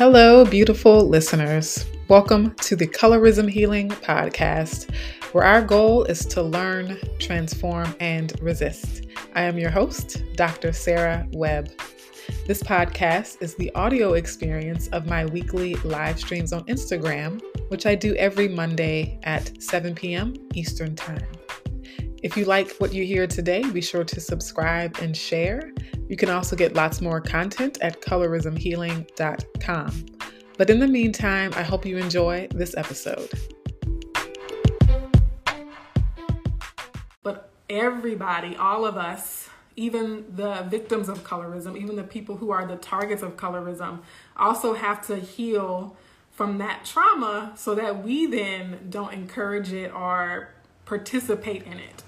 Hello, beautiful listeners. Welcome to the Colorism Healing Podcast, where our goal is to learn, transform, and resist. I am your host, Dr. Sarah Webb. This podcast is the audio experience of my weekly live streams on Instagram, which I do every Monday at 7 p.m. Eastern Time. If you like what you hear today, be sure to subscribe and share. You can also get lots more content at colorismhealing.com. But in the meantime, I hope you enjoy this episode. But everybody, all of us, even the victims of colorism, even the people who are the targets of colorism, also have to heal from that trauma so that we then don't encourage it or participate in it.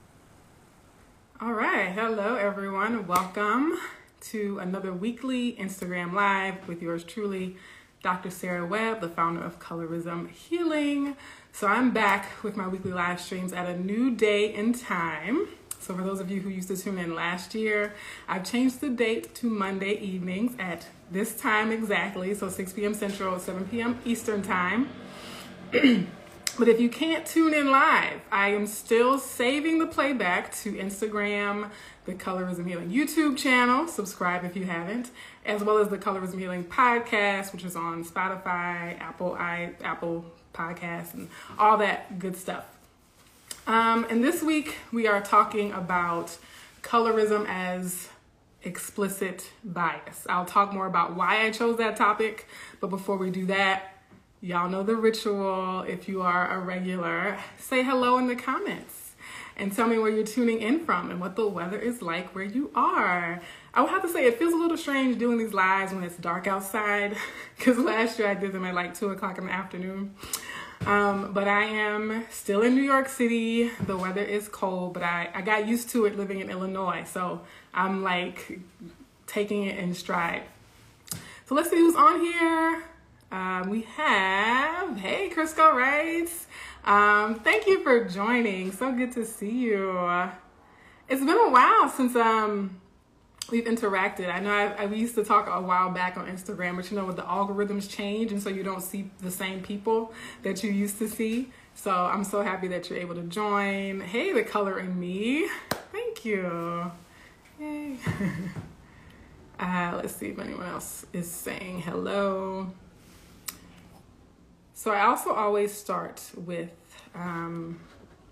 All right. Hello, everyone. Welcome to another weekly Instagram Live with yours truly, Dr. Sarah Webb, the founder of Colorism Healing. So I'm back with my weekly live streams at a new day and time. So for those of you who used to tune in last year, I've changed the date to Monday evenings at this time exactly, so 6 p.m. Central, 7 p.m. Eastern Time. But if you can't tune in live, I am still saving the playback to Instagram, the Colorism Healing YouTube channel. Subscribe if you haven't, as well as the Colorism Healing podcast, which is on Spotify, Apple, i Apple Podcasts, and all that good stuff. Um, and this week we are talking about colorism as explicit bias. I'll talk more about why I chose that topic, but before we do that, Y'all know the ritual. If you are a regular, say hello in the comments and tell me where you're tuning in from and what the weather is like where you are. I would have to say it feels a little strange doing these lives when it's dark outside because last year I did them at like 2 o'clock in the afternoon. Um, but I am still in New York City. The weather is cold, but I, I got used to it living in Illinois. So I'm like taking it in stride. So let's see who's on here. Um, we have, hey, Crisco Wrights. Um, thank you for joining. So good to see you. It's been a while since um, we've interacted. I know I, I, we used to talk a while back on Instagram, but you know, with the algorithms change, and so you don't see the same people that you used to see. So I'm so happy that you're able to join. Hey, the color in me. Thank you. Yay. uh, let's see if anyone else is saying hello. So I also always start with um,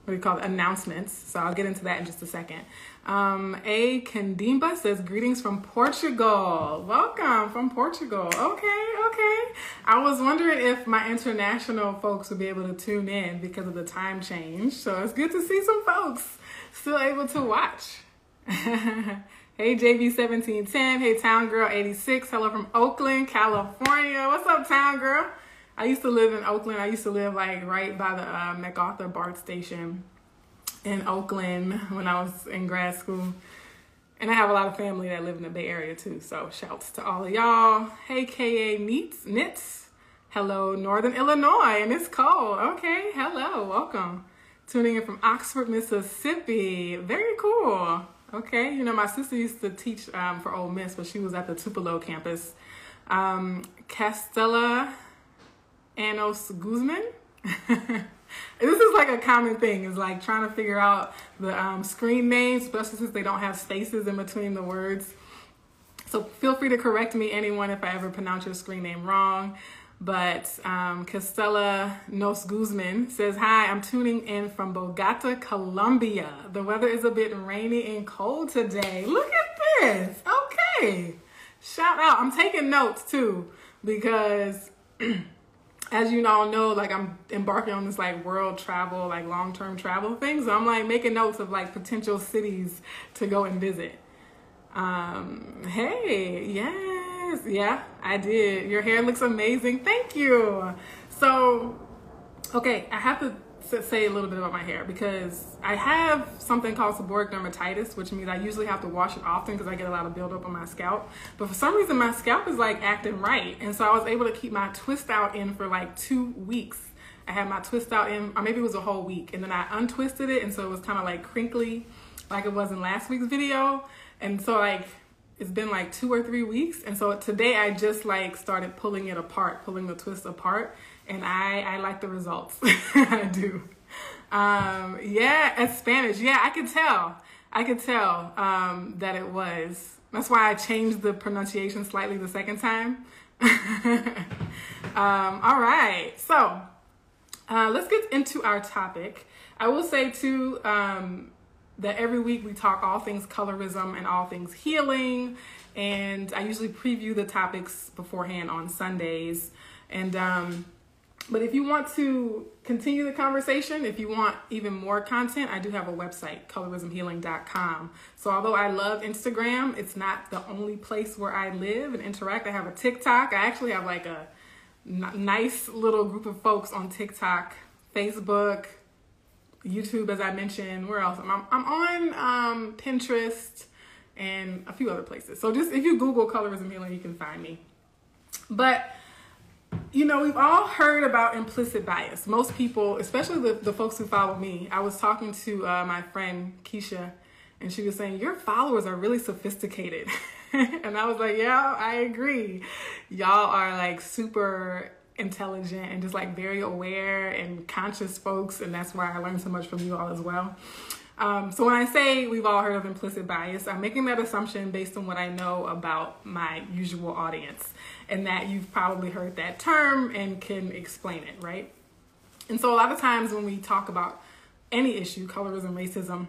what do you call it? Announcements. So I'll get into that in just a second. Um, a Candimba says, Greetings from Portugal. Welcome from Portugal. Okay, okay. I was wondering if my international folks would be able to tune in because of the time change. So it's good to see some folks still able to watch. hey, JV1710. Hey, Town Girl 86. Hello from Oakland, California. What's up, Town Girl? I used to live in Oakland. I used to live like right by the uh, MacArthur BART station in Oakland when I was in grad school. And I have a lot of family that live in the Bay Area too. So shouts to all of y'all. Hey, KA Neats, Knits. Hello, Northern Illinois, and it's cold. Okay, hello, welcome. Tuning in from Oxford, Mississippi. Very cool. Okay, you know, my sister used to teach um, for Ole Miss, but she was at the Tupelo campus. Um, Castella Anos Guzman. this is like a common thing is like trying to figure out the um, screen names especially since they don't have spaces in between the words so feel free to correct me anyone if i ever pronounce your screen name wrong but um, Castella Nos Guzman says, Hi, I'm tuning in from Bogota, Colombia. The weather is a bit rainy and cold today. Look at this. Okay. Shout out. I'm taking notes too because as you all know, like I'm embarking on this like world travel, like long term travel thing. So I'm like making notes of like potential cities to go and visit. Um, hey, yes, yeah, I did. Your hair looks amazing. Thank you. So, okay, I have to say a little bit about my hair because I have something called seborrheic dermatitis, which means I usually have to wash it often because I get a lot of buildup on my scalp. But for some reason, my scalp is like acting right. And so I was able to keep my twist out in for like two weeks. I had my twist out in, or maybe it was a whole week. And then I untwisted it. And so it was kind of like crinkly, like it was in last week's video. And so like, it's been like two or three weeks, and so today I just like started pulling it apart, pulling the twist apart, and I I like the results. I do. Um, yeah, it's Spanish. Yeah, I could tell. I could tell um, that it was. That's why I changed the pronunciation slightly the second time. um, all right, so uh, let's get into our topic. I will say too um, that every week we talk all things colorism and all things healing, and I usually preview the topics beforehand on Sundays. And um, but if you want to continue the conversation, if you want even more content, I do have a website, colorismhealing.com. So although I love Instagram, it's not the only place where I live and interact. I have a TikTok. I actually have like a n- nice little group of folks on TikTok, Facebook, YouTube, as I mentioned. Where else? I'm, I'm on um, Pinterest and a few other places. So just if you Google colorism healing, you can find me. But you know, we've all heard about implicit bias. Most people, especially the, the folks who follow me, I was talking to uh, my friend Keisha, and she was saying, Your followers are really sophisticated. and I was like, Yeah, I agree. Y'all are like super intelligent and just like very aware and conscious folks, and that's why I learned so much from you all as well. Um, so when I say we've all heard of implicit bias, I'm making that assumption based on what I know about my usual audience, and that you've probably heard that term and can explain it, right? And so a lot of times when we talk about any issue, colorism, racism,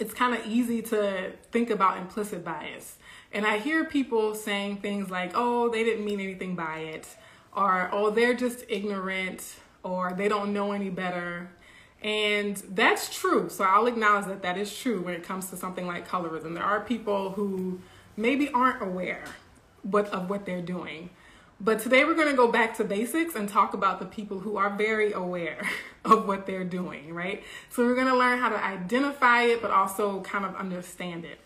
it's kind of easy to think about implicit bias. And I hear people saying things like, oh, they didn't mean anything by it, or oh, they're just ignorant, or they don't know any better. And that's true. So I'll acknowledge that that is true when it comes to something like colorism. There are people who maybe aren't aware what, of what they're doing. But today we're going to go back to basics and talk about the people who are very aware of what they're doing, right? So we're going to learn how to identify it, but also kind of understand it.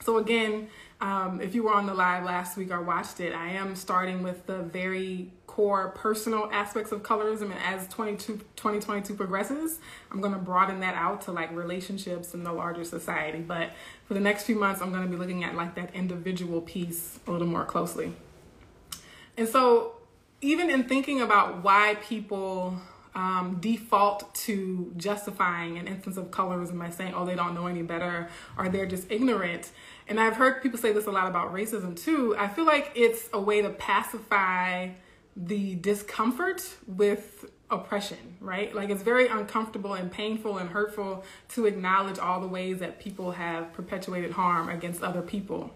So again, um, if you were on the live last week or watched it, I am starting with the very core personal aspects of colorism. And as 2022 progresses, I'm going to broaden that out to like relationships and the larger society. But for the next few months, I'm going to be looking at like that individual piece a little more closely. And so, even in thinking about why people um, default to justifying an instance of colorism by saying, oh, they don't know any better or they're just ignorant. And I've heard people say this a lot about racism too. I feel like it's a way to pacify the discomfort with oppression, right? Like it's very uncomfortable and painful and hurtful to acknowledge all the ways that people have perpetuated harm against other people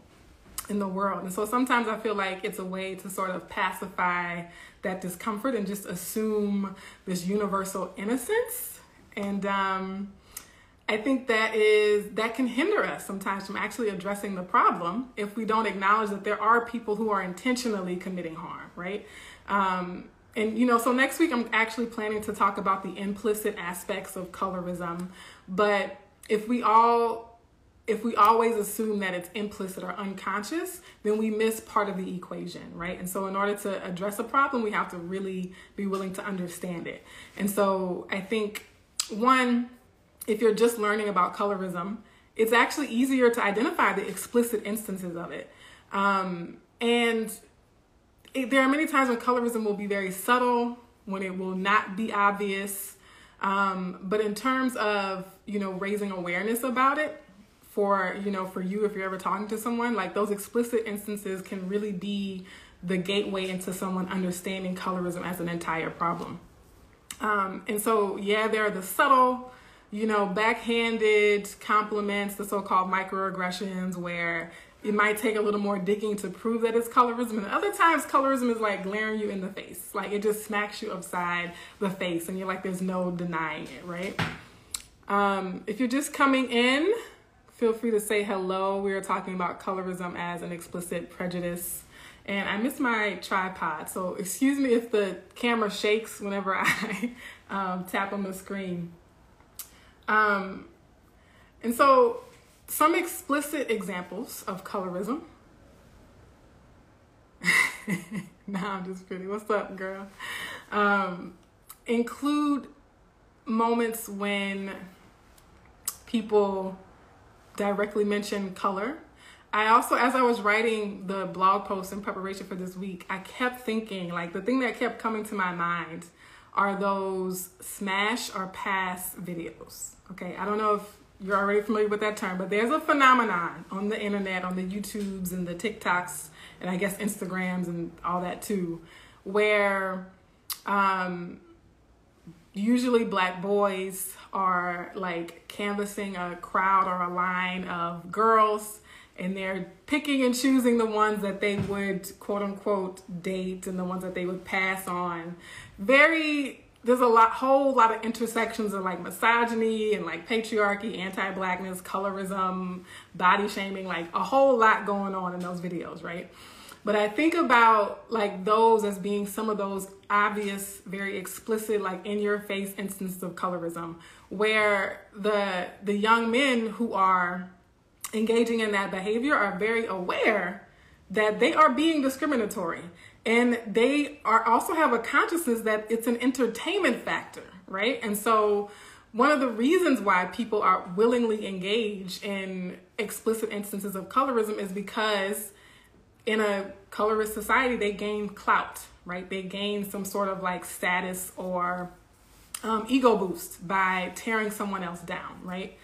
in the world. And so sometimes I feel like it's a way to sort of pacify that discomfort and just assume this universal innocence. And um, I think that is that can hinder us sometimes from actually addressing the problem if we don't acknowledge that there are people who are intentionally committing harm, right? Um, and you know, so next week I'm actually planning to talk about the implicit aspects of colorism. But if we all if we always assume that it's implicit or unconscious, then we miss part of the equation, right? And so, in order to address a problem, we have to really be willing to understand it. And so, I think one, if you're just learning about colorism, it's actually easier to identify the explicit instances of it. Um, and it, there are many times when colorism will be very subtle, when it will not be obvious. Um, but in terms of, you know, raising awareness about it, for you know for you if you're ever talking to someone like those explicit instances can really be the gateway into someone understanding colorism as an entire problem um, and so yeah there are the subtle you know backhanded compliments the so-called microaggressions where it might take a little more digging to prove that it's colorism and other times colorism is like glaring you in the face like it just smacks you upside the face and you're like there's no denying it right um, if you're just coming in Feel free to say hello. We are talking about colorism as an explicit prejudice. And I miss my tripod, so excuse me if the camera shakes whenever I um, tap on the screen. Um, and so, some explicit examples of colorism. nah, I'm just pretty. What's up, girl? Um, include moments when people directly mention color. I also, as I was writing the blog post in preparation for this week, I kept thinking like the thing that kept coming to my mind are those smash or pass videos. Okay, I don't know if you're already familiar with that term, but there's a phenomenon on the internet, on the YouTubes and the TikToks, and I guess Instagrams and all that too, where um, usually black boys are like canvassing a crowd or a line of girls and they're picking and choosing the ones that they would quote unquote date and the ones that they would pass on. Very there's a lot whole lot of intersections of like misogyny and like patriarchy, anti-blackness, colorism, body shaming, like a whole lot going on in those videos, right? But I think about like those as being some of those obvious, very explicit, like in your face instances of colorism, where the the young men who are engaging in that behavior are very aware that they are being discriminatory and they are also have a consciousness that it's an entertainment factor right? And so one of the reasons why people are willingly engaged in explicit instances of colorism is because in a colorist society they gain clout right? They gain some sort of like status or um, ego boost by tearing someone else down right?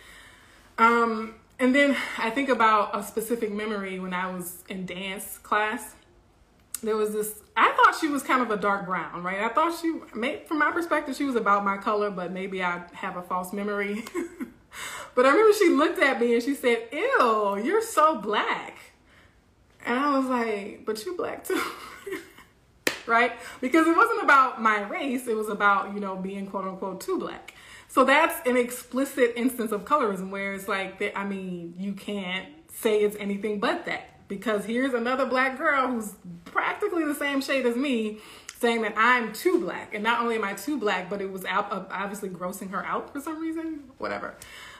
Um, and then I think about a specific memory when I was in dance class. There was this, I thought she was kind of a dark brown, right? I thought she, from my perspective, she was about my color, but maybe I have a false memory. but I remember she looked at me and she said, Ew, you're so black. And I was like, But you're black too. right? Because it wasn't about my race, it was about, you know, being quote unquote too black. So that's an explicit instance of colorism where it's like, that I mean, you can't say it's anything but that because here's another black girl who's practically the same shade as me saying that I'm too black. And not only am I too black, but it was obviously grossing her out for some reason, whatever.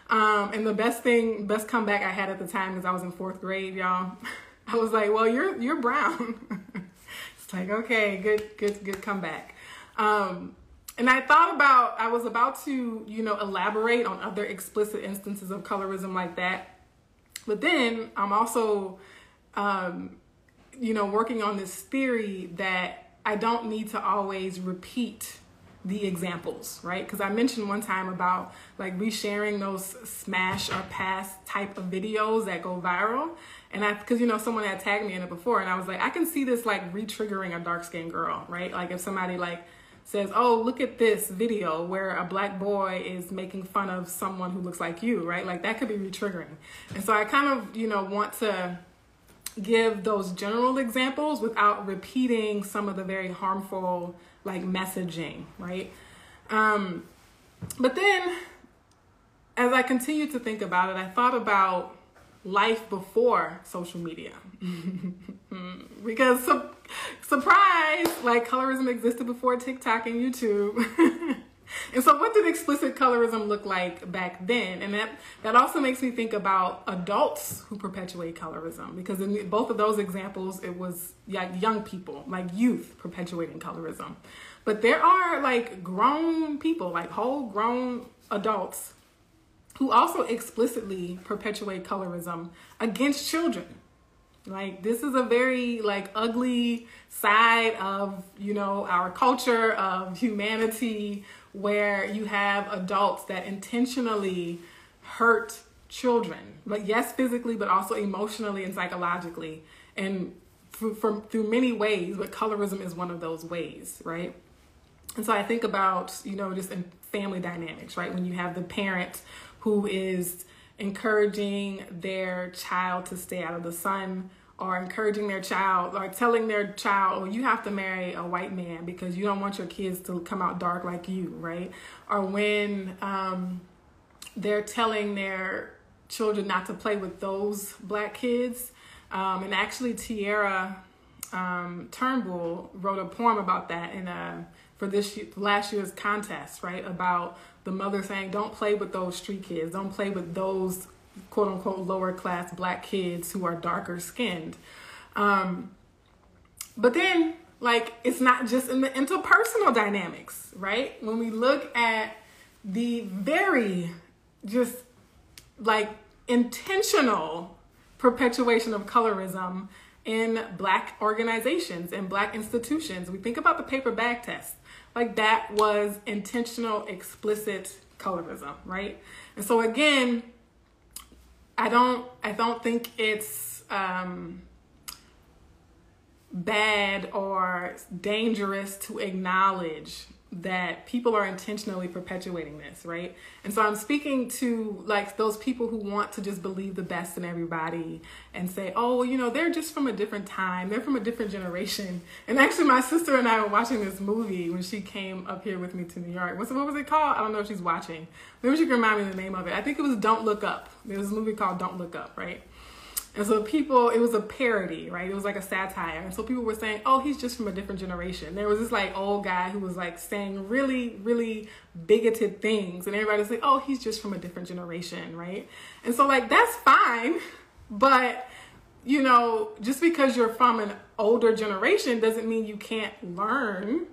Um, and the best thing, best comeback I had at the time is I was in fourth grade, y'all. I was like, well, you're, you're brown. it's like, okay, good, good, good comeback. Um, and I thought about, I was about to, you know, elaborate on other explicit instances of colorism like that. But then I'm also, um, you know, working on this theory that I don't need to always repeat the examples, right? Because I mentioned one time about like resharing those smash or pass type of videos that go viral. And I, because you know, someone had tagged me in it before, and I was like, I can see this like re triggering a dark skinned girl, right? Like if somebody like, says, Oh, look at this video where a black boy is making fun of someone who looks like you, right? Like that could be retriggering. And so I kind of, you know, want to give those general examples without repeating some of the very harmful like messaging, right? Um, but then as I continued to think about it, I thought about life before social media. because su- surprise, like colorism existed before TikTok and YouTube. and so what did explicit colorism look like back then? And that that also makes me think about adults who perpetuate colorism because in both of those examples it was like young people, like youth perpetuating colorism. But there are like grown people, like whole grown adults who also explicitly perpetuate colorism against children. Like this is a very like ugly side of, you know, our culture of humanity where you have adults that intentionally hurt children. But yes, physically, but also emotionally and psychologically. And through, from, through many ways, but colorism is one of those ways, right? And so I think about, you know, just in family dynamics, right? When you have the parent who is encouraging their child to stay out of the sun or encouraging their child or telling their child, oh, you have to marry a white man because you don't want your kids to come out dark like you, right? Or when um, they're telling their children not to play with those black kids. Um, and actually, Tierra um, Turnbull wrote a poem about that in a, for this last year's contest, right? About the mother saying, don't play with those street kids, don't play with those quote unquote lower class black kids who are darker skinned. Um, but then, like, it's not just in the interpersonal dynamics, right? When we look at the very just like intentional perpetuation of colorism in black organizations and black institutions. We think about the paper bag test. Like that was intentional, explicit colorism, right? And so again, I don't I don't think it's um bad or dangerous to acknowledge that people are intentionally perpetuating this, right? And so I'm speaking to like those people who want to just believe the best in everybody and say, oh, well, you know, they're just from a different time, they're from a different generation. And actually, my sister and I were watching this movie when she came up here with me to New York. What's what was it called? I don't know if she's watching. Maybe she can remind me the name of it. I think it was Don't Look Up. There was a movie called Don't Look Up, right? And so people, it was a parody, right? It was like a satire. And so people were saying, oh, he's just from a different generation. There was this like old guy who was like saying really, really bigoted things. And everybody was like, oh, he's just from a different generation, right? And so, like, that's fine. But, you know, just because you're from an older generation doesn't mean you can't learn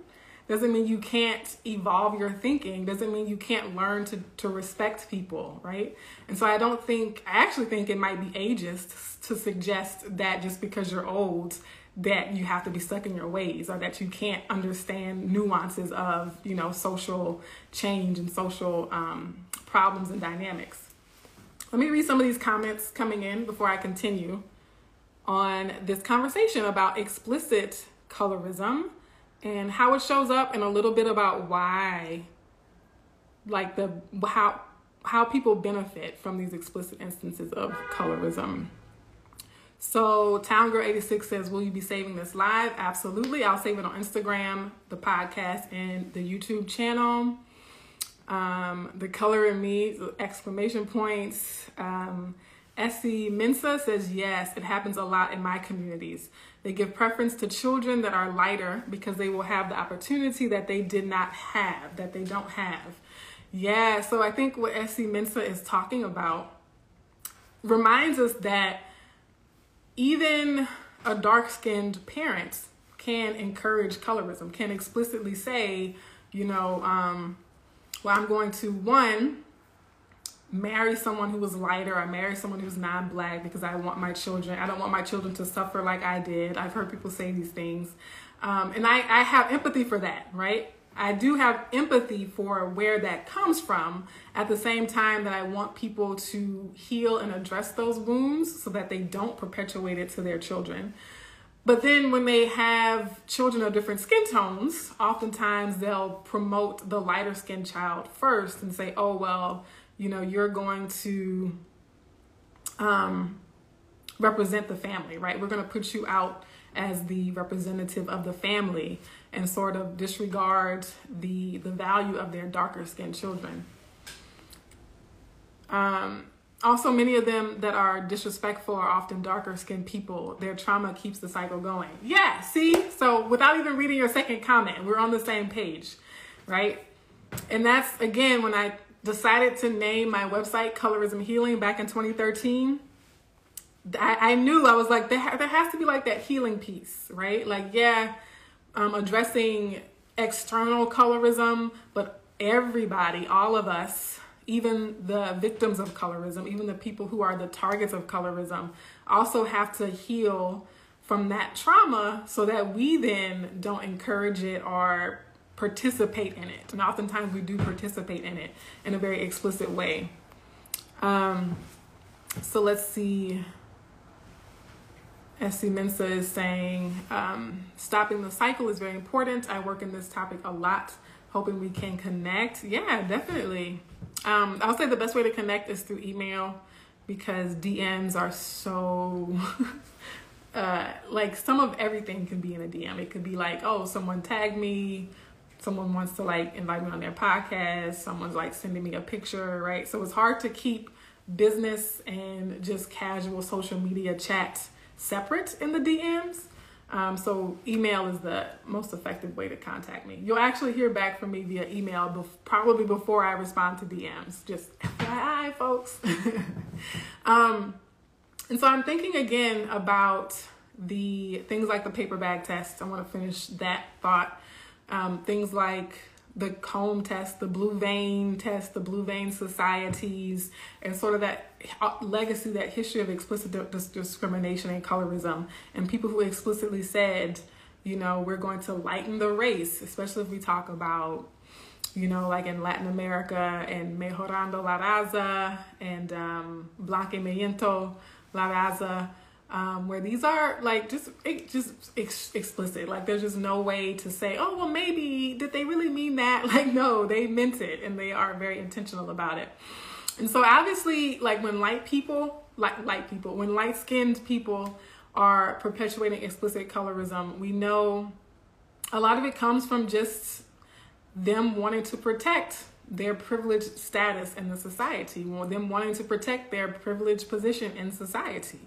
doesn't mean you can't evolve your thinking. Doesn't mean you can't learn to, to respect people right? And so i don't think i actually think it might be ageist to suggest that just because you're old that you have to be stuck in your ways or that you can't understand nuances of you know social change and social um, problems and dynamics. Let me read some of these comments coming in before i continue on this conversation about explicit colorism and how it shows up and a little bit about why like the how how people benefit from these explicit instances of colorism. So Town Girl 86 says, Will you be saving this live? Absolutely. I'll save it on Instagram, the podcast, and the YouTube channel. Um, the color in me, exclamation points. Um, Essie Mensah says, Yes, it happens a lot in my communities. They give preference to children that are lighter because they will have the opportunity that they did not have, that they don't have. Yeah, so I think what Essie Mensah is talking about reminds us that even a dark skinned parent can encourage colorism, can explicitly say, you know, um, well, I'm going to, one, marry someone who was lighter or marry someone who's non-black because I want my children I don't want my children to suffer like I did. I've heard people say these things. Um, and I, I have empathy for that, right? I do have empathy for where that comes from at the same time that I want people to heal and address those wounds so that they don't perpetuate it to their children. But then when they have children of different skin tones, oftentimes they'll promote the lighter skinned child first and say, oh, well, you know, you're going to um, represent the family, right? We're going to put you out as the representative of the family and sort of disregard the the value of their darker skinned children. Um, also, many of them that are disrespectful are often darker skinned people. Their trauma keeps the cycle going. Yeah, see? So, without even reading your second comment, we're on the same page, right? And that's again when I decided to name my website Colorism Healing back in 2013, I, I knew I was like, there, there has to be like that healing piece, right? Like, yeah, um, addressing external colorism, but everybody, all of us, even the victims of colorism, even the people who are the targets of colorism, also have to heal from that trauma so that we then don't encourage it or participate in it. And oftentimes we do participate in it in a very explicit way. Um, so let's see. Essie Mensah is saying, um, stopping the cycle is very important. I work in this topic a lot, hoping we can connect. Yeah, definitely. Um, I'll say the best way to connect is through email because DMs are so uh, like some of everything can be in a DM. It could be like, oh, someone tagged me someone wants to like invite me on their podcast, someone's like sending me a picture, right? So it's hard to keep business and just casual social media chat separate in the DMs. Um, so email is the most effective way to contact me. You'll actually hear back from me via email, probably before I respond to DMs. Just FYI, folks. um, and so I'm thinking again about the things like the paper bag test. I want to finish that thought um, things like the comb test, the blue vein test, the blue vein societies, and sort of that uh, legacy, that history of explicit discrimination and colorism, and people who explicitly said, you know, we're going to lighten the race, especially if we talk about, you know, like in Latin America and Mejorando la Raza and um, Blanqueamiento la Raza um, where these are like just just ex- explicit. Like there's just no way to say, oh well, maybe did they really mean that? Like no, they meant it, and they are very intentional about it. And so obviously, like when light people, like light people, when light skinned people are perpetuating explicit colorism, we know a lot of it comes from just them wanting to protect their privileged status in the society, them wanting to protect their privileged position in society.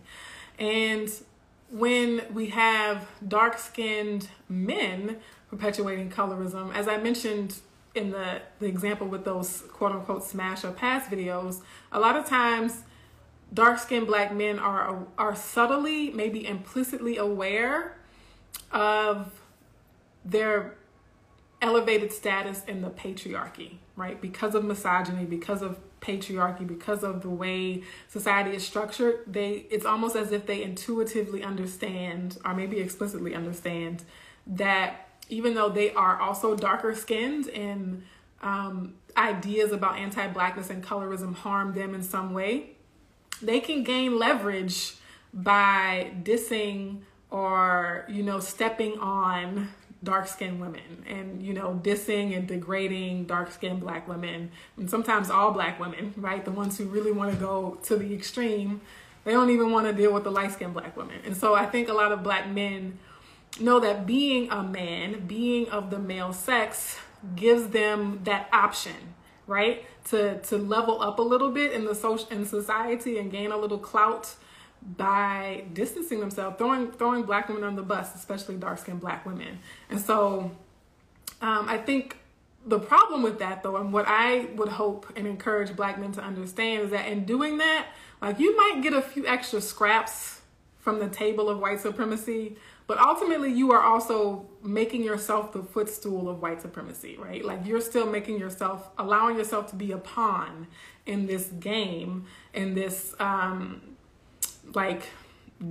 And when we have dark skinned men perpetuating colorism, as I mentioned in the, the example with those quote unquote smash or pass videos, a lot of times dark skinned black men are, are subtly, maybe implicitly aware of their elevated status in the patriarchy, right? Because of misogyny, because of patriarchy, because of the way society is structured, they it's almost as if they intuitively understand or maybe explicitly understand that even though they are also darker skinned and um, ideas about anti-blackness and colorism harm them in some way, they can gain leverage by dissing or you know stepping on dark skinned women and, you know, dissing and degrading dark skinned black women and sometimes all black women, right? The ones who really want to go to the extreme, they don't even want to deal with the light skinned black women. And so I think a lot of black men know that being a man, being of the male sex, gives them that option right to to level up a little bit in the social in society and gain a little clout by distancing themselves, throwing throwing black women on the bus, especially dark skinned black women. And so um, I think the problem with that though, and what I would hope and encourage black men to understand is that in doing that, like you might get a few extra scraps from the table of white supremacy, but ultimately you are also making yourself the footstool of white supremacy, right? Like you're still making yourself, allowing yourself to be a pawn in this game, in this um, like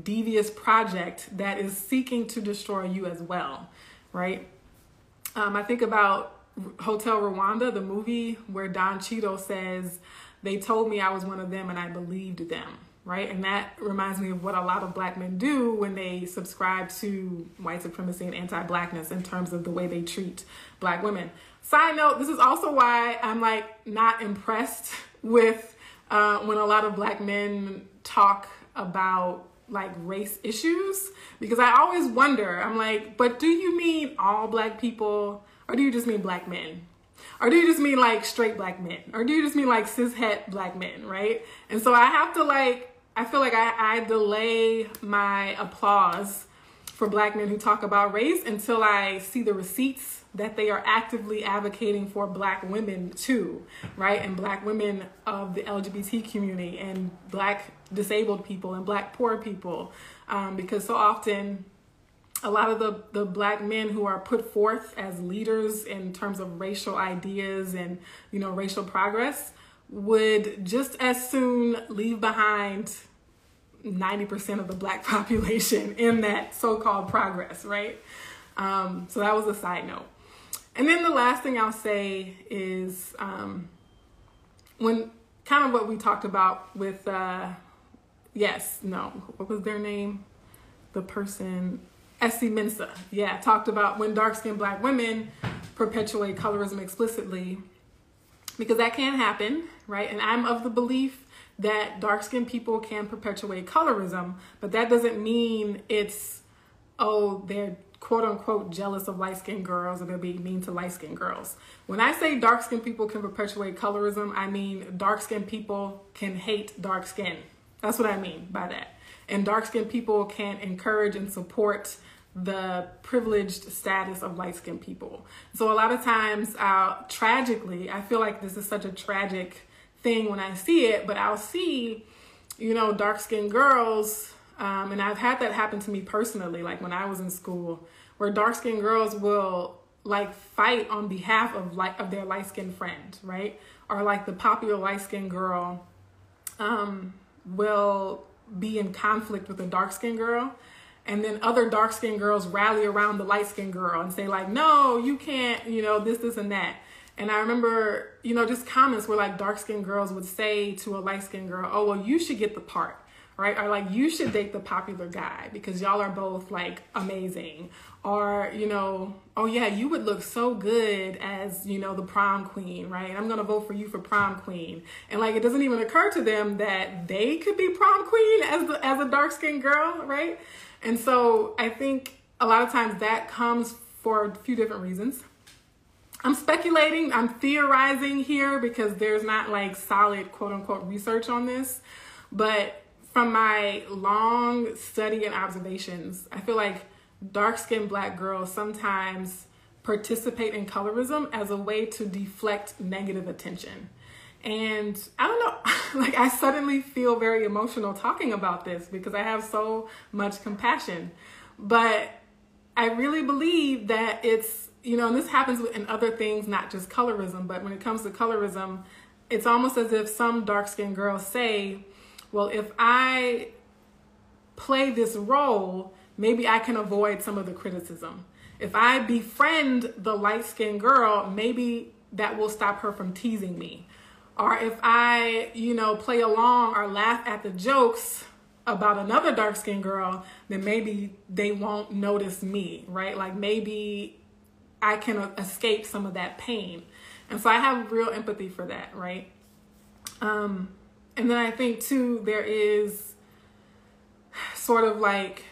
devious project that is seeking to destroy you as well, right? Um, I think about Hotel Rwanda, the movie where Don Cheadle says, They told me I was one of them and I believed them, right? And that reminds me of what a lot of black men do when they subscribe to white supremacy and anti blackness in terms of the way they treat black women. Side note, this is also why I'm like not impressed with uh, when a lot of black men talk about like race issues because I always wonder, I'm like, but do you mean all black people or do you just mean black men? Or do you just mean like straight black men? Or do you just mean like cis het black men, right? And so I have to like, I feel like I, I delay my applause for black men who talk about race until I see the receipts that they are actively advocating for black women too, right? And black women of the LGBT community and black disabled people and black poor people. Um, because so often a lot of the, the black men who are put forth as leaders in terms of racial ideas and, you know, racial progress would just as soon leave behind 90% of the black population in that so-called progress, right? Um, so that was a side note. And then the last thing I'll say is um, when kind of what we talked about with, uh, yes, no, what was their name? The person, Essie Mensah. Yeah, talked about when dark skinned black women perpetuate colorism explicitly because that can happen, right? And I'm of the belief that dark skinned people can perpetuate colorism, but that doesn't mean it's, oh, they're quote unquote jealous of light skinned girls or they're being mean to light skinned girls. When I say dark skinned people can perpetuate colorism, I mean dark skinned people can hate dark skin. That's what I mean by that. And dark skinned people can encourage and support the privileged status of light skinned people. So a lot of times, uh, tragically, I feel like this is such a tragic thing when I see it, but I'll see, you know, dark skinned girls um, and I've had that happen to me personally, like when I was in school, where dark skinned girls will like fight on behalf of like of their light skinned friend, right? Or like the popular light skinned girl um, will be in conflict with a dark skinned girl. And then other dark skinned girls rally around the light skinned girl and say, like, no, you can't, you know, this, this, and that. And I remember, you know, just comments where like dark skinned girls would say to a light skinned girl, oh, well, you should get the part right? Or like you should date the popular guy because y'all are both like amazing. Or, you know, oh yeah, you would look so good as, you know, the prom queen, right? I'm gonna vote for you for prom queen. And like it doesn't even occur to them that they could be prom queen as the as a dark skinned girl, right? And so I think a lot of times that comes for a few different reasons. I'm speculating, I'm theorizing here because there's not like solid quote unquote research on this. But from my long study and observations, I feel like dark skinned black girls sometimes participate in colorism as a way to deflect negative attention. And I don't know, like I suddenly feel very emotional talking about this because I have so much compassion. But I really believe that it's, you know, and this happens in other things, not just colorism, but when it comes to colorism, it's almost as if some dark skinned girls say, well, if I play this role, maybe I can avoid some of the criticism. If I befriend the light skinned girl, maybe that will stop her from teasing me. Or if I, you know, play along or laugh at the jokes about another dark skinned girl, then maybe they won't notice me, right? Like maybe I can escape some of that pain. And so I have real empathy for that, right? Um, and then I think too, there is sort of like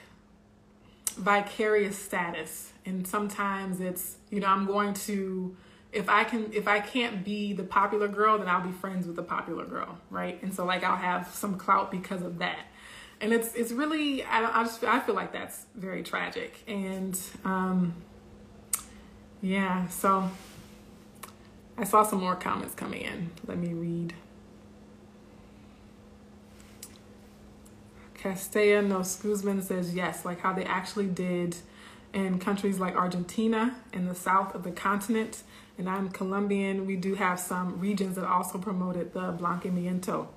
vicarious status. And sometimes it's, you know, I'm going to if I can if I can't be the popular girl, then I'll be friends with the popular girl, right? And so like I'll have some clout because of that. And it's it's really I, I just I feel like that's very tragic. And um yeah, so I saw some more comments coming in. Let me read. Castellanos Guzman says yes, like how they actually did in countries like Argentina in the south of the continent. And I'm Colombian. We do have some regions that also promoted the blanqueamiento.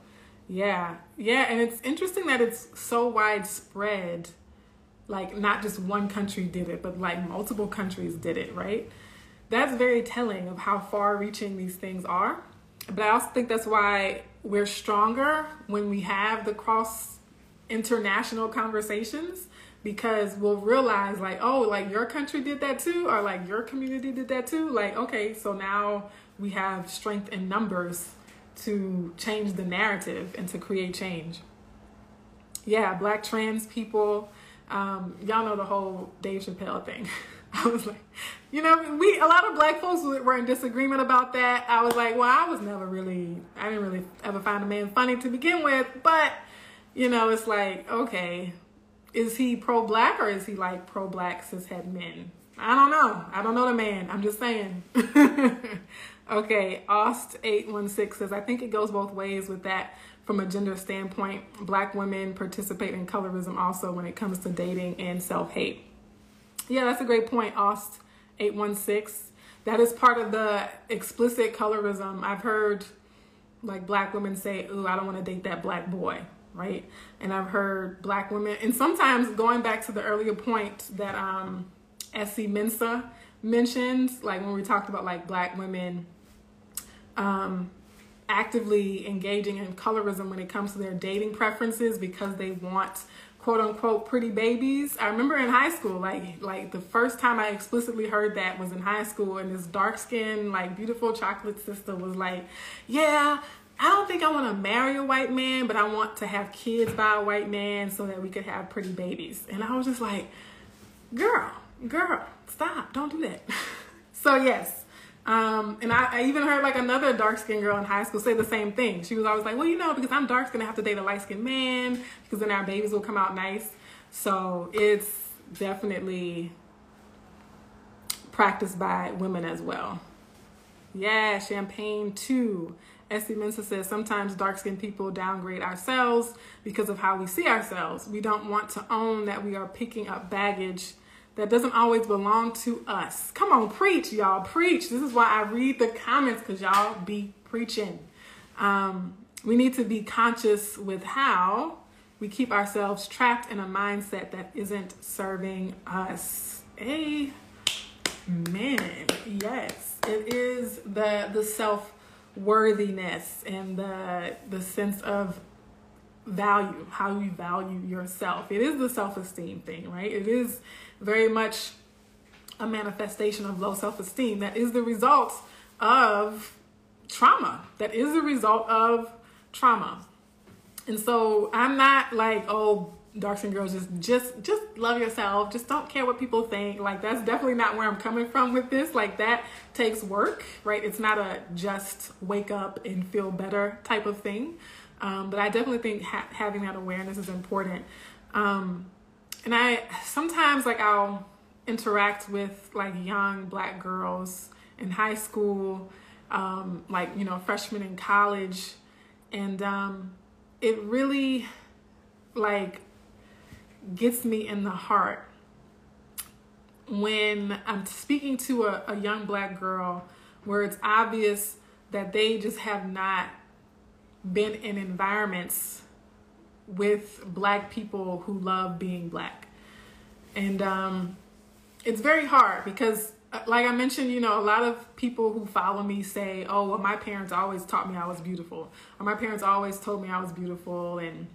Yeah, yeah, and it's interesting that it's so widespread. Like, not just one country did it, but like multiple countries did it, right? That's very telling of how far reaching these things are. But I also think that's why we're stronger when we have the cross international conversations because we'll realize like oh like your country did that too or like your community did that too. Like okay so now we have strength in numbers to change the narrative and to create change. Yeah black trans people um, y'all know the whole dave chappelle thing. I was like you know we a lot of black folks were in disagreement about that. I was like well i was never really i didn't really ever find a man funny to begin with but you know, it's like, okay, is he pro black or is he like pro black cishet men? I don't know. I don't know the man. I'm just saying. okay, Aust816 says, I think it goes both ways with that from a gender standpoint. Black women participate in colorism also when it comes to dating and self hate. Yeah, that's a great point, Aust816. That is part of the explicit colorism. I've heard like black women say, Ooh, I don't want to date that black boy right? And I've heard black women, and sometimes going back to the earlier point that um, Essie Mensah mentioned, like when we talked about like black women um, actively engaging in colorism when it comes to their dating preferences because they want quote unquote pretty babies. I remember in high school, like like the first time I explicitly heard that was in high school, and this dark skinned, like beautiful chocolate sister was like, "Yeah, I don't think I want to marry a white man, but I want to have kids by a white man so that we could have pretty babies. And I was just like, girl, girl, stop, don't do that. so yes. Um, and I, I, even heard like another dark skinned girl in high school say the same thing. She was always like, well, you know, because I'm dark skinned, I have to date a light skinned man because then our babies will come out nice. So it's definitely practiced by women as well. Yeah, champagne too. Essie Mensah says sometimes dark skinned people downgrade ourselves because of how we see ourselves. We don't want to own that we are picking up baggage that doesn't always belong to us. Come on, preach, y'all, preach. This is why I read the comments because y'all be preaching. Um, we need to be conscious with how we keep ourselves trapped in a mindset that isn't serving us. Amen. Yes, it is the the self worthiness and the the sense of value, how you value yourself. It is the self esteem thing, right? It is very much a manifestation of low self esteem that is the result of trauma, that is the result of trauma. And so I'm not like, oh, dark skin girls, just just just love yourself. Just don't care what people think. Like that's definitely not where I'm coming from with this. Like that takes work, right? It's not a just wake up and feel better type of thing. Um, but I definitely think ha- having that awareness is important. Um, and I sometimes like I'll interact with like young black girls in high school, um, like you know freshmen in college, and um, it really like gets me in the heart when I'm speaking to a, a young black girl where it's obvious that they just have not been in environments with black people who love being black. And um, it's very hard because, uh, like I mentioned, you know, a lot of people who follow me say, oh, well, my parents always taught me I was beautiful, or my parents always told me I was beautiful. And,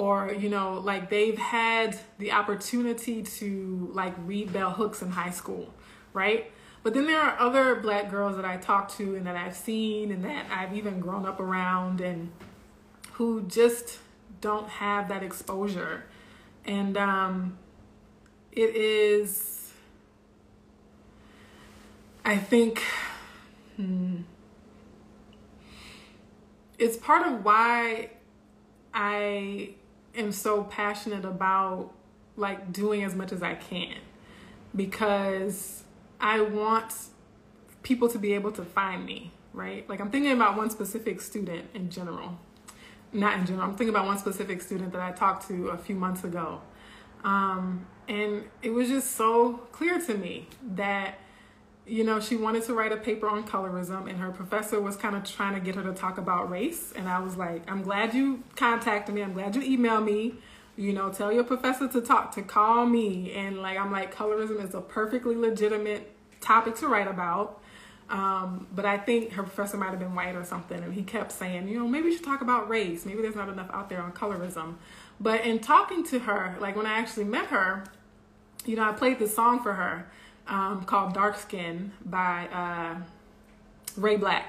or, you know, like they've had the opportunity to like read bell hooks in high school, right? But then there are other black girls that I talk to and that I've seen and that I've even grown up around and who just don't have that exposure. And um, it is, I think, hmm, it's part of why I am so passionate about like doing as much as I can because I want people to be able to find me, right? Like I'm thinking about one specific student in general. Not in general, I'm thinking about one specific student that I talked to a few months ago. Um, and it was just so clear to me that, you know, she wanted to write a paper on colorism, and her professor was kind of trying to get her to talk about race. And I was like, I'm glad you contacted me. I'm glad you emailed me you know tell your professor to talk to call me and like i'm like colorism is a perfectly legitimate topic to write about um, but i think her professor might have been white or something and he kept saying you know maybe we should talk about race maybe there's not enough out there on colorism but in talking to her like when i actually met her you know i played this song for her um, called dark skin by uh, Ray BLK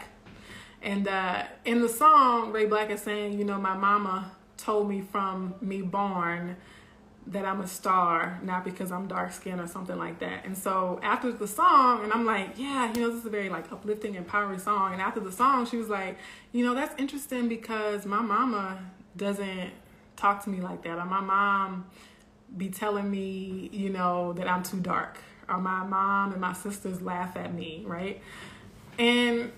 and uh, in the song Ray BLK is saying you know my mama told me from me born that I'm a star, not because I'm dark skinned or something like that. And so after the song, and I'm like, yeah, you know, this is a very like uplifting, empowering song. And after the song, she was like, you know, that's interesting because my mama doesn't talk to me like that. Or my mom be telling me, you know, that I'm too dark. Or my mom and my sisters laugh at me, right? And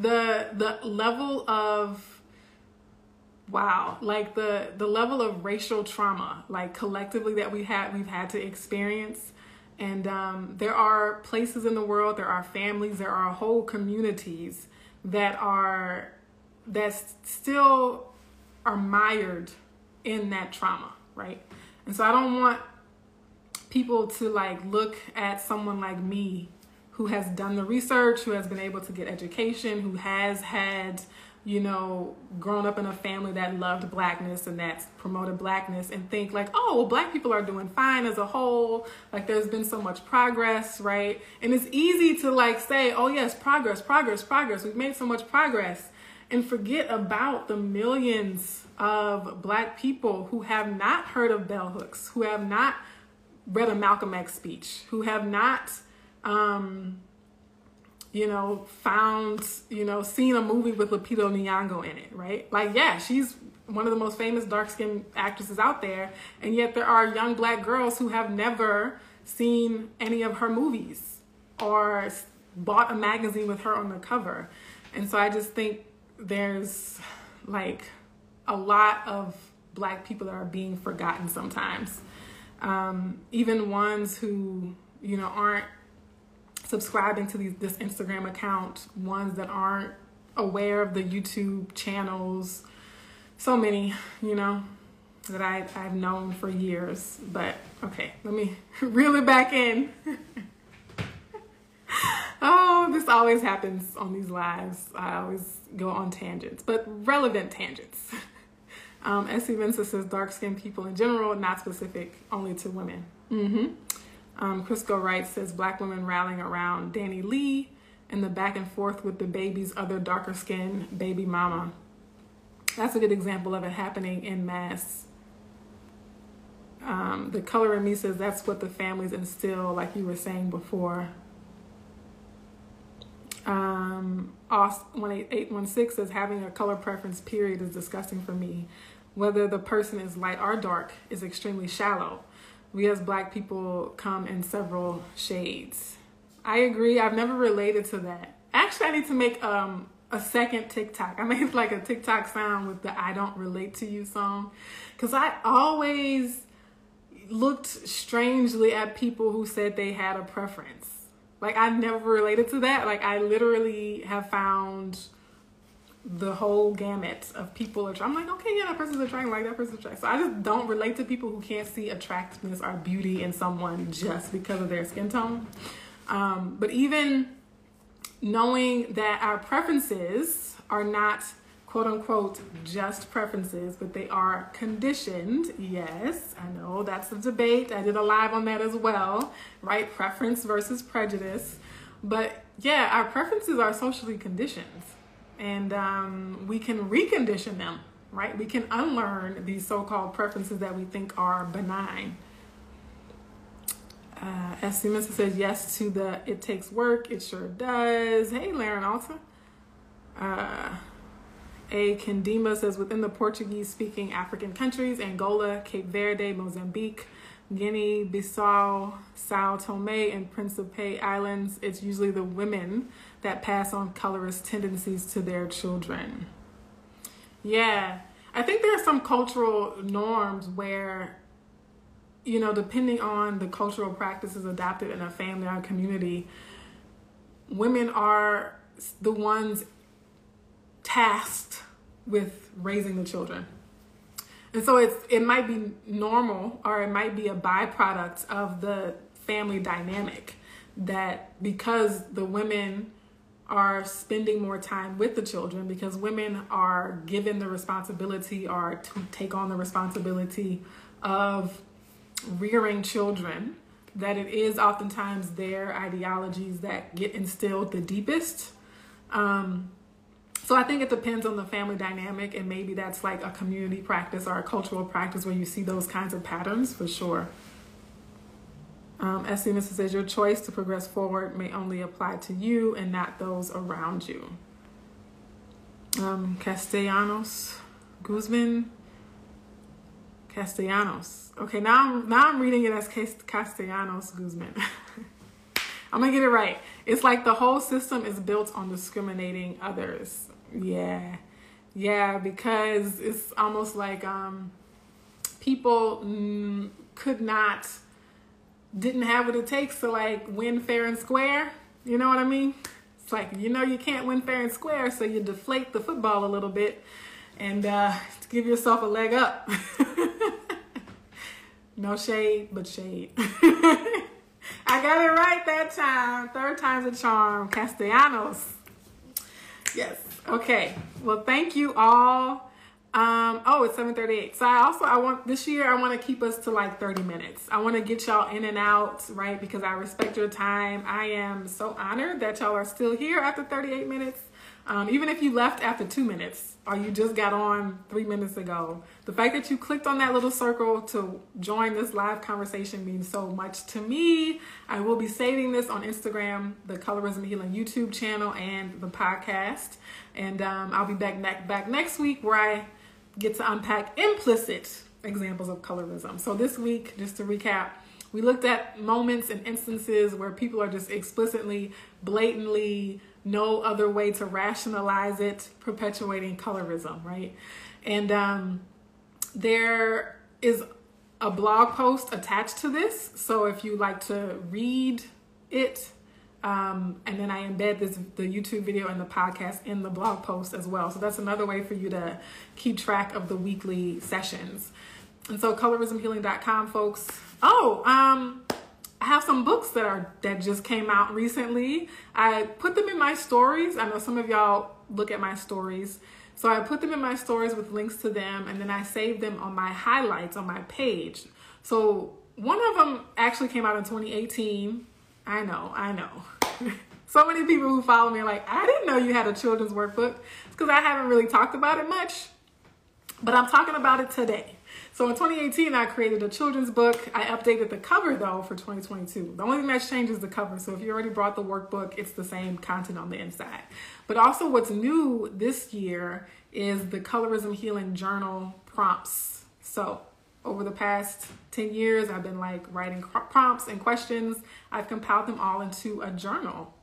the the level of wow like the the level of racial trauma like collectively that we had we've had to experience and um, there are places in the world there are families there are whole communities that are that still are mired in that trauma right and so i don't want people to like look at someone like me who has done the research who has been able to get education who has had you know, grown up in a family that loved blackness and that promoted blackness and think like, oh, well, black people are doing fine as a whole. Like there's been so much progress, right? And it's easy to like say, oh, yes, progress, progress, progress. We've made so much progress and forget about the millions of black people who have not heard of bell hooks, who have not read a Malcolm X speech, who have not, um, you know, found, you know, seen a movie with Lupita Nyong'o in it, right? Like, yeah, she's one of the most famous dark skinned actresses out there, and yet there are young black girls who have never seen any of her movies or bought a magazine with her on the cover. And so I just think there's like a lot of black people that are being forgotten sometimes. Um, even ones who you know aren't subscribing to these this Instagram account, ones that aren't aware of the YouTube channels, so many, you know, that I, I've known for years. But okay, let me reel it back in. oh, this always happens on these lives. I always go on tangents, but relevant tangents. Um, S.C. Vincent says dark skinned people in general, not specific only to women. Mm-hmm. Um, Crisco Wright says black women rallying around DaniLeigh and the back and forth with DaBaby's other darker skinned baby mama. That's a good example of it happening in mass. Um, the color in me says that's what the families instill, like you were saying before. Um, 18816 says having a color preference period is disgusting for me. Whether the person is light or dark is extremely shallow. We as black people come in several shades. I agree. I've never related to that. Actually, I need to make um, a second TikTok. I made like a TikTok sound with the I don't relate to you song. Cause I always looked strangely at people who said they had a preference. Like I've never related to that. Like I literally have found the whole gamut of people. I'm like, okay, yeah, that person's attractive, like that person's attractive. So I just don't relate to people who can't see attractiveness or beauty in someone just because of their skin tone. Um, but even knowing that our preferences are not quote unquote just preferences, but they are conditioned. Yes, I know that's a debate. I did a live on that as well, right? Preference versus prejudice. But yeah, our preferences are socially conditioned, and um, we can recondition them, right? We can unlearn these so called preferences that we think are benign. Uh, S. Simmons says yes to the it takes work. It sure does. Hey, Laren Alta. Uh, a Kendima says within the Portuguese speaking African countries, Angola, Cape Verde, Mozambique, Guinea, Bissau, Sao Tome, and Principe Islands, it's usually the women that pass on colorist tendencies to their children. Yeah, I think there are some cultural norms where, you know, depending on the cultural practices adopted in a family or community, women are the ones tasked with raising the children. And so it's it might be normal or it might be a byproduct of the family dynamic that because the women are spending more time with the children because women are given the responsibility or to take on the responsibility of rearing children that it is oftentimes their ideologies that get instilled the deepest um, so I think it depends on the family dynamic, and maybe that's like a community practice or a cultural practice where you see those kinds of patterns for sure. Um, as it says your choice to progress forward may only apply to you and not those around you. Um, Castellanos, Guzman, Castellanos. Okay, now I'm now I'm reading it as Castellanos Guzman. I'm gonna get it right. It's like the whole system is built on discriminating others. Yeah. Yeah, because it's almost like um, people mm, could not, didn't have what it takes to like win fair and square. You know what I mean? It's like, you know, you can't win fair and square, so you deflate the football a little bit and uh, give yourself a leg up. no shade, but shade. I got it right that time. Third time's a charm. Castellanos. Yes. Okay. Well, thank you all. Um, oh, it's 7:38. So I also I want this year I want to keep us to like 30 minutes. I want to get y'all in and out, right? Because I respect your time. I am so honored that y'all are still here after 38 minutes. Um, even if you left after two minutes or you just got on three minutes ago, the fact that you clicked on that little circle to join this live conversation means so much to me. I will be saving this on Instagram, the Colorism Healing YouTube channel, and the podcast. And um, I'll be back, ne- back next week where I get to unpack implicit examples of colorism. So this week, just to recap, we looked at moments and instances where people are just explicitly, blatantly, no other way to rationalize it, perpetuating colorism, right? And um, there is a blog post attached to this. So if you like to read it, um, and then I embed this the YouTube video and the podcast in the blog post as well. So that's another way for you to keep track of the weekly sessions. And so colorismhealing.com folks. Oh, um, I have some books that are that just came out recently. I put them in my stories. I know some of y'all look at my stories. So I put them in my stories with links to them and then I saved them on my highlights on my page. So one of them actually came out in 2018. I know, I know. so many people who follow me are like, I didn't know you had a children's workbook because I haven't really talked about it much. But I'm talking about it today. So in 2018, I created a children's book. I updated the cover though for 2022. The only thing that's changed is the cover. So if you already brought the workbook, it's the same content on the inside. But also what's new this year is the Colorism Healing Journal prompts. So over the past 10 years, I've been like writing prompts and questions. I've compiled them all into a journal.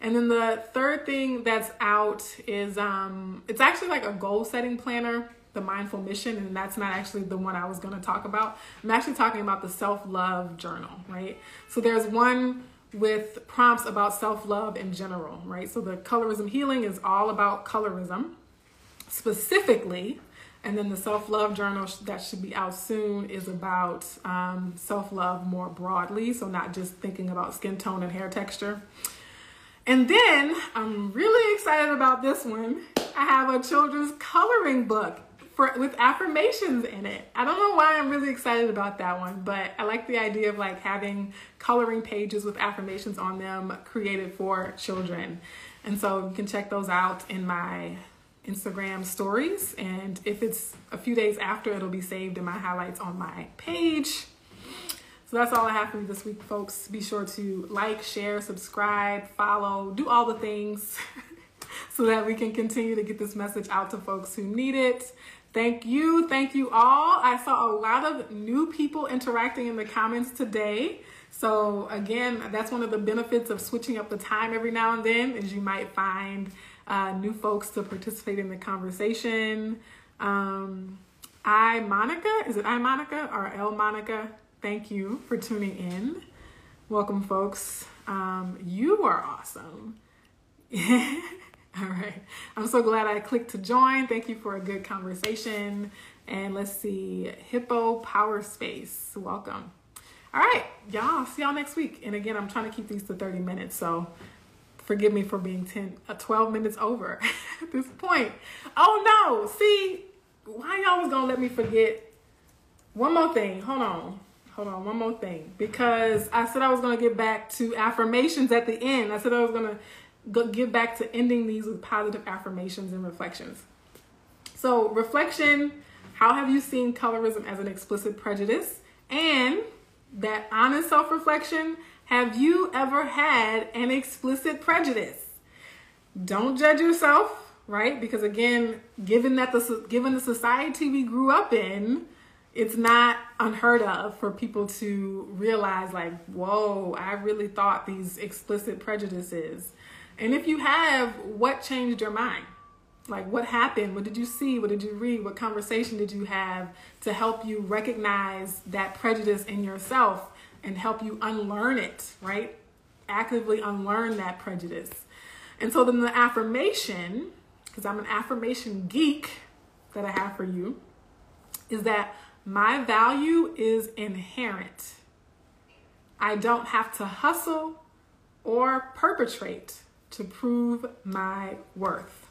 And then the third thing that's out is um, it's actually like a goal setting planner the mindful mission and that's not actually the one i was going to talk about. I'm actually talking about the self-love journal right? So there's one with prompts about self-love in general right? So the colorism healing is all about colorism specifically and then the self-love journal that should be out soon is about um, self-love more broadly so not just thinking about skin tone and hair texture. And then i'm really excited about this one. I have a children's coloring book for with affirmations in it. I don't know why I'm really excited about that one, but I like the idea of like having coloring pages with affirmations on them created for children. And so you can check those out in my Instagram stories. And if it's a few days after, it'll be saved in my highlights on my page. So that's all I have for you this week, folks. Be sure to like, share, subscribe, follow, do all the things so that we can continue to get this message out to folks who need it. Thank you. Thank you all. I saw a lot of new people interacting in the comments today. So again, that's one of the benefits of switching up the time every now and then is you might find uh, new folks to participate in the conversation. Um, I Monica, is it I Monica or L Monica? Thank you for tuning in. Welcome, folks. Um, you are awesome. All right. I'm so glad I clicked to join. Thank you for a good conversation. And let's see, Hippo Power Space. Welcome. All right, y'all. See y'all next week. And again, I'm trying to keep these to 30 minutes. So forgive me for being 10, uh, 12 minutes over at this point. Oh no. See, why y'all was going to let me forget one more thing. Hold on. Hold on. One more thing. Because I said I was going to get back to affirmations at the end. I said I was going to go, get back to ending these with positive affirmations and reflections. So, reflection how have you seen colorism as an explicit prejudice? And that honest self reflection have you ever had an explicit prejudice? Don't judge yourself, right? Because again, given that the given the society we grew up in, it's not unheard of for people to realize like, whoa, I really thought these explicit prejudices and if you have, what changed your mind? Like, what happened? What did you see? What did you read? What conversation did you have to help you recognize that prejudice in yourself and help you unlearn it, right? Actively unlearn that prejudice. And so then the affirmation, because I'm an affirmation geek that I have for you, is that my value is inherent. I don't have to hustle or perpetrate to prove my worth.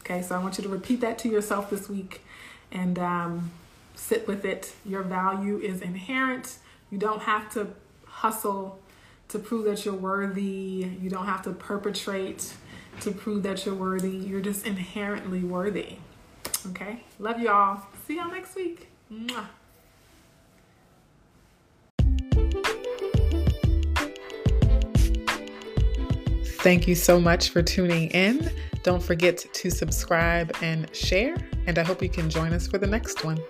Okay, so I want you to repeat that to yourself this week and um, sit with it. Your value is inherent. You don't have to hustle to prove that you're worthy. You don't have to perpetrate to prove that you're worthy. You're just inherently worthy. Okay, love y'all. See y'all next week. Mwah. Thank you so much for tuning in. Don't forget to subscribe and share, and I hope you can join us for the next one.